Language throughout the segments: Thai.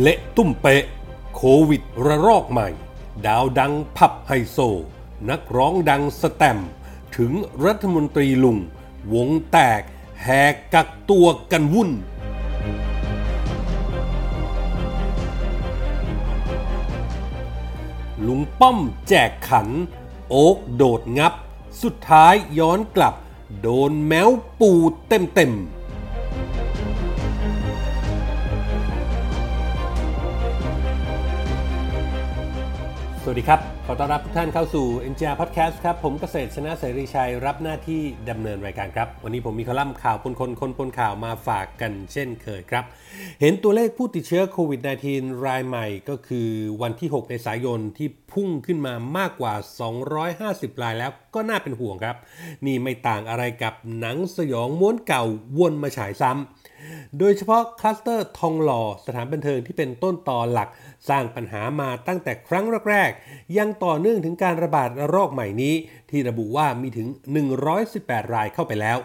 เละตุ้มเปะ โควิดระลอกใหม่ ดาวดังผับไฮโซ นักร้องดังสแตม ถึงรัฐมนตรีลุง วงแตก แหกกักตัวกันวุ่น ลุงป้อมแจกขัน โอ๊กโดดงับ สุดท้ายย้อนกลับ โดนแมวปูเต็มเต็มๆ สวัสดีครับ ขอต้อนรับทุกท่านเข้าสู่ NGR Podcast ครับ ผมเกษตรชนะเสรีชัย รับหน้าที่ดำเนินรายการครับ วันนี้ผมมีคอลัมน์ข่าวปนคนคนปนข่าวมาฝากกันเช่นเคยครับ เห็นตัวเลขผู้ติดเชื้อโควิด -19 รายใหม่ก็คือวันที่ 6 เมษายนที่พุ่งขึ้นมามากกว่า 250 รายแล้วก็น่าเป็นห่วงครับ นี่ไม่ต่างอะไรกับหนังสยองม้วนเก่าวนมาฉายซ้ำ โดยเฉพาะคลัสเตอร์ทองหล่อสถานบันเทิงที่เป็นต้นตอหลัก สร้างปัญหามาตั้งแต่ครั้งแรกๆ ยังต่อเนื่องถึงการระบาดระลอกใหม่นี้ ที่ระบุว่ามีถึง 118 รายเข้าไปแล้ว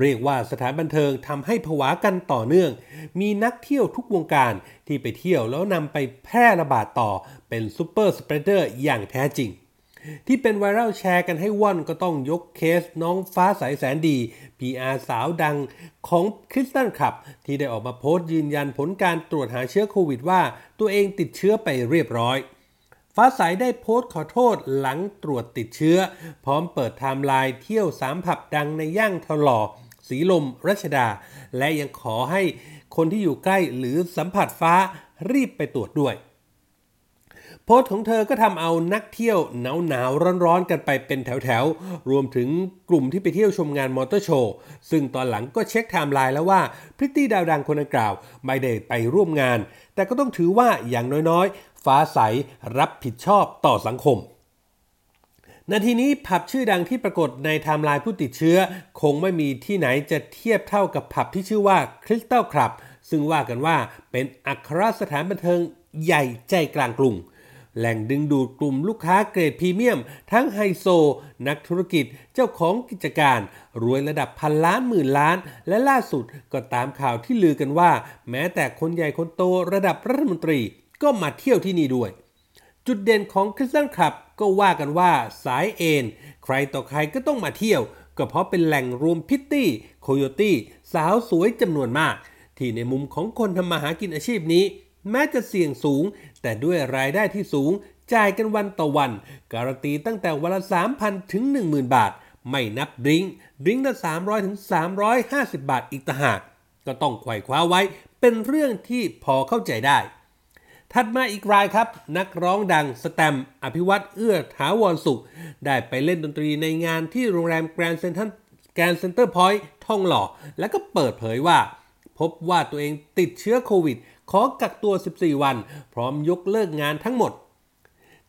เรียกว่าสถานบันเทิงทำให้ผวากันต่อเนื่อง มีนักเที่ยวทุกวงการที่ไปเที่ยวแล้วนำไปแพร่ระบาดต่อเป็น super spreader อย่างแท้จริง ที่เป็นไวรัลแชร์กันให้ว่อนก็ต้องยกเคสน้องฟ้าใสแสนดี PR สาวดังของคริสตัลคลับ ที่ได้ออกมาโพสต์ยืนยันผลการตรวจหาเชื้อโควิดว่า ตัวเองติดเชื้อไปเรียบร้อยฟ้าใสได้โพสต์ขอโทษหลังตรวจติดเชื้อ พร้อมเปิดไทม์ไลน์เที่ยวสามผับดังในย่านทองหล่อสีลมรัชดา และยังขอให้คนที่อยู่ใกล้หรือสัมผัสฟ้ารีบไปตรวจด้วย โพสต์ของเธอก็ทำเอานักเที่ยวหนาวหนาวร้อนร้อนๆ กันไปเป็นแถวๆ รวมถึงกลุ่มที่ไปเที่ยวชมงานมอเตอร์โชว์ ซึ่งตอนหลังก็เช็คไทม์ไลน์แล้วว่า พริตตี้ดาวดังคนดังกล่าว ไม่ได้ไปร่วมงาน แต่ก็ต้องถือว่าอย่างน้อยๆ ฟ้าใสรับผิดชอบต่อสังคมนาทีนี้ผับชื่อดังที่ปรากฏในไทม์ไลน์ผู้ติดเชื้อ คงไม่มีที่ไหนจะเทียบเท่ากับผับที่ชื่อว่าคริสตัลคลับซึ่งว่ากันว่าเป็นอัครสถานบันเทิงใหญ่ใจกลางกรุง แหล่งดึงดูดกลุ่มลูกค้าเกรดพรีเมียม ทั้งไฮโซ นักธุรกิจเจ้าของกิจการ รวยระดับพันล้านหมื่นล้าน และล่าสุดก็ตามข่าวที่ลือกันว่า แม้แต่คนใหญ่คนโตระดับรัฐมนตรีก็มาเที่ยวที่นี่ด้วย จุดเด่นของคริสตันคลับก็ว่ากันว่าสายเอ็นใครต่อใครก็ต้องมาเที่ยว ก็เพราะเป็นแหล่งรวมพิตตี้โคโยตี้สาวสวยจำนวนมาก ที่ในมุมของคนทำมาหากินอาชีพนี้ แม้จะเสี่ยงสูง แต่ด้วยรายได้ที่สูง จ่ายกันวันต่อวัน การันตีตั้งแต่วันละ 3,000 ถึง 10,000 บาท ไม่นับดริงดริงละ 300 ถึง 350 บาทอีกต่างหาก ก็ต้องไขว่คว้าไว้เป็นเรื่องที่พอเข้าใจได้ ถัดมาอีกรายครับ นักร้องดังแสตมป์อภิวัชร์เอื้อถาวรสุข ได้ไปเล่นดนตรีในงานที่โรงแรมแกรนด์เซ็นทรัลแกรนด์เซ็นเตอร์พอยต์ทองหล่อ แล้วก็เปิดเผยว่า พบว่าตัวเองติดเชื้อโควิด ขอกักตัว 14 วัน พร้อมยกเลิกงานทั้งหมด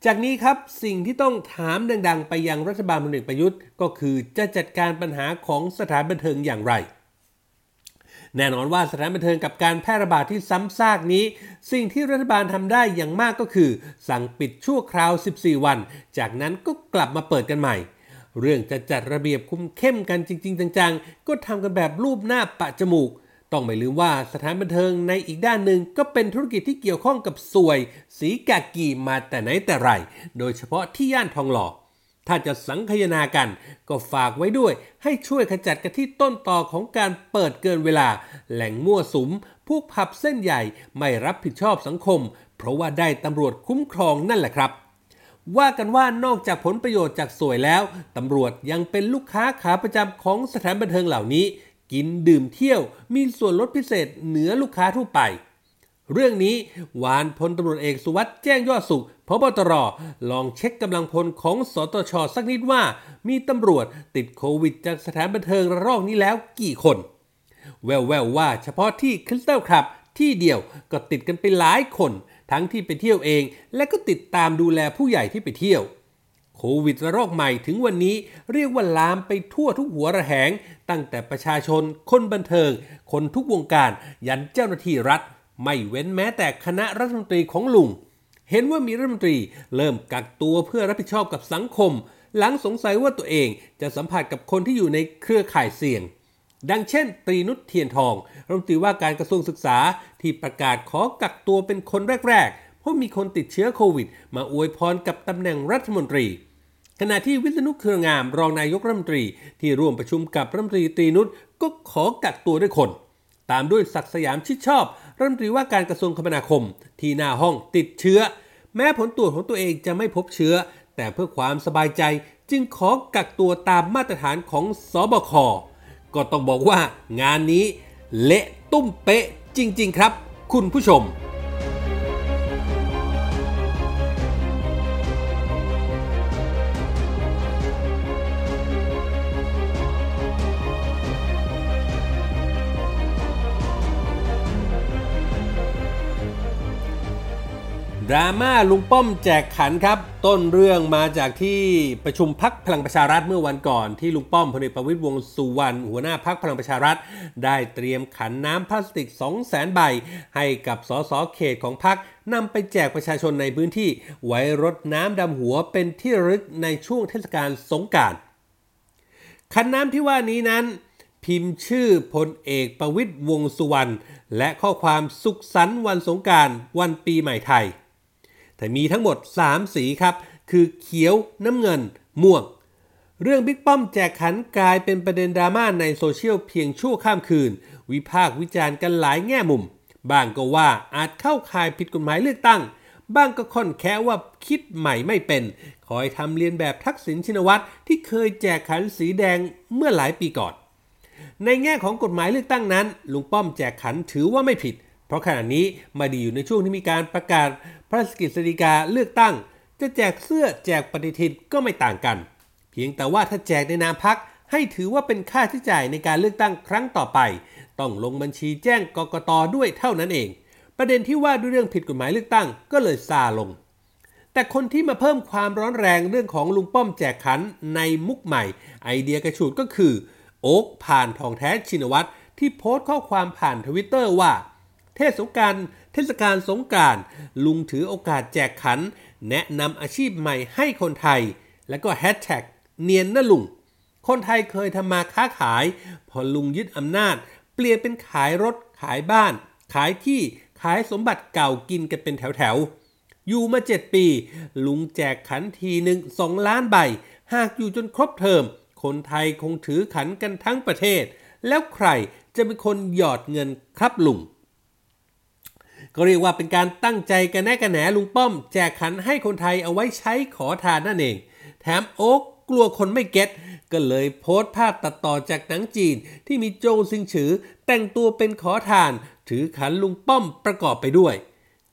จากนี้ครับสิ่งที่ต้องถามดัง ๆ ไปยังรัฐบาลพลเอกประยุทธ์ ก็คือจะจัดการปัญหาของสถานบันเทิงอย่างไร แน่นอนว่าสถานบันเทิงกับการแพร่ระบาดที่ซ้ำซากนี้ สิ่งที่รัฐบาลทำได้อย่างมากก็คือ สั่งปิดชั่วคราว 14 วัน จากนั้นก็กลับมาเปิดกันใหม่เรื่องจะจัดระเบียบคุมเข้มกันจริง ๆ จัง ๆ ก็ทำกันแบบรูปหน้าปะจมูก ต้องไม่ลืมว่าสถานบันเทิงในอีกด้านหนึ่งก็เป็นธุรกิจที่เกี่ยวข้องกับสวย สีกากีมาแต่ไหนแต่ไร โดยเฉพาะที่ย่านทองหล่อ ถ้าจะสังคายนากัน ก็ฝากไว้ด้วย ให้ช่วยขจัดกันที่ต้นต่อของการเปิดเกินเวลา แหล่งมั่วสุมพวกผับเส้นใหญ่ไม่รับผิดชอบสังคม เพราะว่าได้ตำรวจคุ้มครองนั่นแหละครับว่ากันว่านอกจากผลประโยชน์จากสวยแล้ว ตำรวจยังเป็นลูกค้าขาประจำของสถานบันเทิงเหล่านี้ กินดื่มเที่ยวมีส่วนลดพิเศษเหนือลูกค้าทั่วไป เรื่องนี้หวานพลตำรวจเอกสุวัสด์แจ้งยอดสุขพบตรลองเช็คกำลังพลของสตชสักนิดว่า มีตำรวจติดโควิดจากสถานบันเทิงระลอกนี้แล้วกี่คน แววๆวว่าเฉพาะที่คริสตัลคลับที่เดียวก็ติดกันไปหลายคน ทั้งที่ไปเที่ยวเอง และก็ติดตามดูแลผู้ใหญ่ที่ไปเที่ยว โควิดระลอกใหม่ถึงวันนี้เรียกว่าลามไปทั่วทุกหัวระแหง ตั้งแต่ประชาชน คนบันเทิง คนทุกวงการ ยันเจ้าหน้าที่รัฐ ไม่เว้นแม้แต่คณะรัฐมนตรีของลุง เห็นว่ามีรัฐมนตรี เริ่มกักตัวเพื่อรับผิดชอบกับสังคม หลังสงสัยว่าตัวเองจะสัมผัสกับคนที่อยู่ในเครือข่ายเสี่ยง ดังเช่น ตรีนุชเทียนทองรัฐมนตรีว่าการกระทรวงศึกษาที่ประกาศขอกักตัวเป็นคนแรกๆเพราะมีคนติดเชื้อโควิด มาอวยพรกับตำแหน่งรัฐมนตรี ขณะที่วิษณุเครืองามรองนายกรัฐมนตรีที่ร่วมประชุมกับรัฐมนตรีตรีนุชก็ขอกักตัวด้วยคน ตามด้วยศักสยามชิดชอบรัฐมนตรีว่าการกระทรวงคมนาคม ที่หน้าห้องติดเชื้อ แม้ผลตรวจของตัวเองจะไม่พบเชื้อ แต่เพื่อความสบายใจจึงขอกักตัวตามมาตรฐานของสอบค ก็ต้องบอกว่างานนี้ เละตุ้มเป๊ะจริง ๆ ครับ คุณผู้ชม ดราม่าลุงป้อมแจกขันครับ ต้นเรื่องมาจากที่ประชุมพักพลังประชารัฐเมื่อวันก่อน ที่ลุงป้อมพลเอกประวิตยวงสุวรรณหัวหน้าพักพลังประชารัฐ ได้เตรียมขันน้ำพลาสติก 2 0 0แสนใบ ให้กับสสเขตของพักนำไปแจกประชาชนในพื้นที่ ไว้รดน้ำดำหัวเป็นที่ระลึกในช่วงเทศกาลสงการขันน้ำที่ว่านี้นั้น พิมพ์ชื่อพลเอกประวิตยวงสุวรรณและข้อความสุขสันต์วันสงการวันปีใหม่ไทย แต่มีทั้งหมด 3 สีครับ คือเขียวน้ำเงิน ม่วง เรื่องบิ๊กป้อมแจกขันกลายเป็นประเด็นดราม่าในโซเชียลเพียงชั่วข้ามคืน วิพากษ์วิจารณ์กันหลายแง่มุมบางก็ว่าอาจเข้าข่ายผิดกฎหมายเลือกตั้งบางก็ค่อนแค่ว่าคิดใหม่ไม่เป็น คอยทำเรียนแบบทักษิณชินวัตรที่เคยแจกขันสีแดงเมื่อหลายปีก่อนในแง่ของกฎหมายเลือกตั้งนั้น ลุงป้อมแจกขันถือว่าไม่ผิด เพราะขณะนี้มาดีอยู่ในช่วงที่มีการประกาศพระราชกิจสีกาเลือกตั้ง จะแจกเสื้อแจกปฏิทินก็ไม่ต่างกัน เพียงแต่ว่าถ้าแจกในนามพักให้ถือว่าเป็นค่าใช้จ่ายในการเลือกตั้งครั้งต่อไป ต้องลงบัญชีแจ้งกกตด้วยเท่านั้นเอง ประเด็นที่ว่าด้วยเรื่องผิดกฎหมายเลือกตั้งก็เลยซาลง แต่คนที่มาเพิ่มความร้อนแรงเรื่องของลุงป้อมแจกขันในมุกใหม่ ไอเดียกระฉูดก็คือ โอ๊กผ่านทองแท้ชินวัตรที่โพสต์ข้อความผ่านทวิตเตอร์ว่า เทศกาลเทศกาลสงการ ลุงถือโอกาสแจกขัน แนะนำอาชีพใหม่ให้คนไทย แล้วก็แฮชแท็กเนียนนะลุง คนไทยเคยทำมาค้าขาย พอลุงยึดอำนาจ เปลี่ยนเป็นขายรถ ขายบ้าน ขายที่ ขายสมบัติเก่ากินกันเป็นแถวๆอยู่มาเจ็ดปี ลุงแจกขันทีหนึ่งสองล้านใบ หากอยู่จนครบเทอม คนไทยคงถือขันกันทั้งประเทศ แล้วใครจะเป็นคนหยอดเงินครับลุง ก็เรียกว่าเป็นการตั้งใจกันแน่กันแหนลุงป้อม แจกขันให้คนไทยเอาไว้ใช้ขอทานนั่นเอง แถมโอ๊กกลัวคนไม่เก็ตก็เลยโพสต์ภาพตัดต่อจากหนังจีนที่มีโจซิงฉือ แต่งตัวเป็นขอทาน ถือขันลุงป้อมประกอบไปด้วย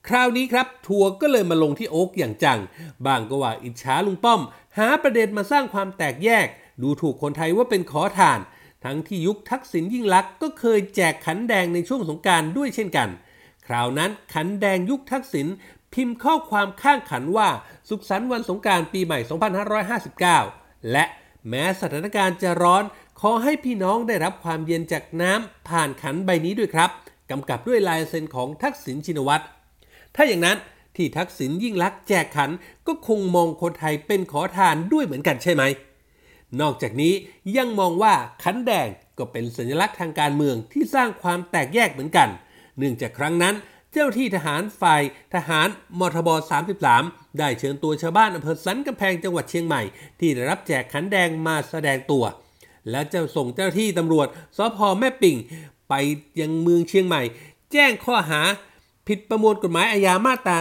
คราวนี้ครับ ทัวร์ก็เลยมาลงที่โอ๊กอย่างจัง บางก็ว่าอิจฉาลุงป้อม หาประเด็นมาสร้างความแตกแยก ดูถูกคนไทยว่าเป็นขอทาน ทั้งที่ยุคทักษิณยิ่งลักษณ์ก็เคยแจกขันแดงในช่วงสงการด้วยเช่นกัน คราวนั้นขันแดงยุคทักษิณพิมพ์ข้อความข้างขันว่าสุขสันต์วันสงการปีใหม่ 2559 และแม้สถานการณ์จะร้อน ขอให้พี่น้องได้รับความเย็นจากน้ำผ่านขันใบนี้ด้วยครับกำกับด้วยลายเซ็นของทักษิณชินวัตรถ้าอย่างนั้นที่ทักษิณยิ่งลักษ์แจกขันก็คงมองคนไทยเป็นขอทานด้วยเหมือนกันใช่ไหม นอกจากนี้ยังมองว่าขันแดงก็เป็นสัญลักษณ์ทางการเมืองที่สร้างความแตกแยกเหมือนกัน เนื่องจากครั้งนั้น เจ้าที่ทหารฝ่ายทหารมทบ 33 ได้เชิญตัวชาวบ้านอำเภอสันกำแพงจังหวัดเชียงใหม่ ที่ได้รับแจกขันแดงมาแสดงตัว และจะส่งเจ้าที่ตำรวจสพแม่ปิ่ง ไปยังเมืองเชียงใหม่ แจ้งข้อหา ผิดประมวลกฎหมายอาญามาตรา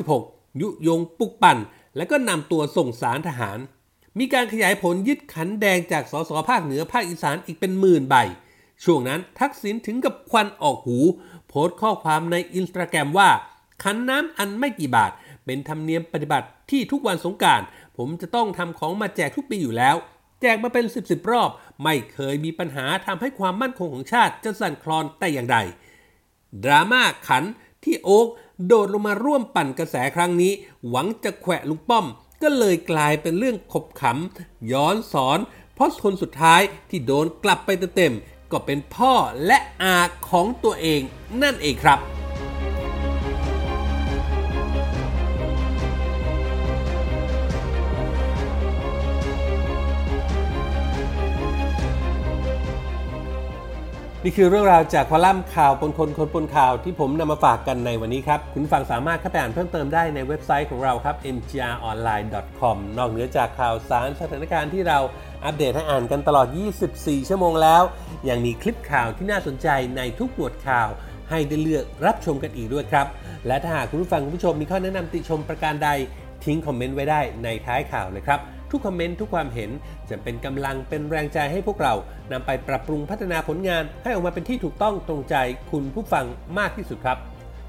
116 ยุยงปุกปั่น และก็นำตัวส่งสารทหาร มีการขยายผลยึดขันแดงจากสสภาคเหนือภาคอีสานอีกเป็นหมื่นใบ ช่วงนั้นทักษิณถึงกับควันออกหู โพสต์ข้อความในอินสตาแกรมว่า ขันน้ำอันไม่กี่บาท เป็นธรรมเนียมปฏิบัติที่ทุกวันสงการ ผมจะต้องทำของมาแจกทุกปีอยู่แล้ว แจกมาเป็นสิบสิบรอบ ไม่เคยมีปัญหาทำให้ความมั่นคงของชาติจะสั่นคลอนแต่อย่างใด ดราม่าขันที่โอ๊กโดดลงมาร่วมปั่นกระแสครั้งนี้ หวังจะแขวะลุงป้อม ก็เลยกลายเป็นเรื่องขบขำย้อนสอน เพราะคนสุดท้ายที่โดนกลับไปเต็ม ก็เป็นพ่อและอาของตัวเองนั่นเองครับนี่คือเรื่องราวจากคอลัมน์ข่าวปนคนคนปนข่าวที่ผมนำมาฝากกันในวันนี้ครับ คุณฟังสามารถเข้าไปอ่านเพิ่มเติมได้ในเว็บไซต์ของเราครับ mgronline.com นอกเหนือจากข่าวสารสถานการณ์ที่เรา อัปเดตให้อ่านกันตลอด 24 ชั่วโมงแล้ว ยังมีคลิปข่าวที่น่าสนใจในทุกหมวดข่าว ให้ได้เลือกรับชมกันอีกด้วยครับ และถ้าหากคุณผู้ฟังคุณผู้ชมมีข้อแนะนำติชมประการใด ทิ้งคอมเมนต์ไว้ได้ในท้ายข่าวเลยครับทุกคอมเมนต์ทุกความเห็นจะเป็นกำลังเป็นแรงใจให้พวกเรานำไปปรับปรุงพัฒนาผลงาน ให้ออกมาเป็นที่ถูกต้องตรงใจคุณผู้ฟังมากที่สุดครับ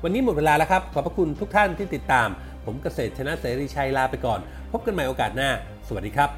วันนี้หมดเวลาแล้วครับ ขอบพระคุณทุกท่านที่ติดตาม ผมเกษตรชนะเสรีชัยลาไปก่อน พบกันใหม่โอกาสหน้า สวัสดีครับ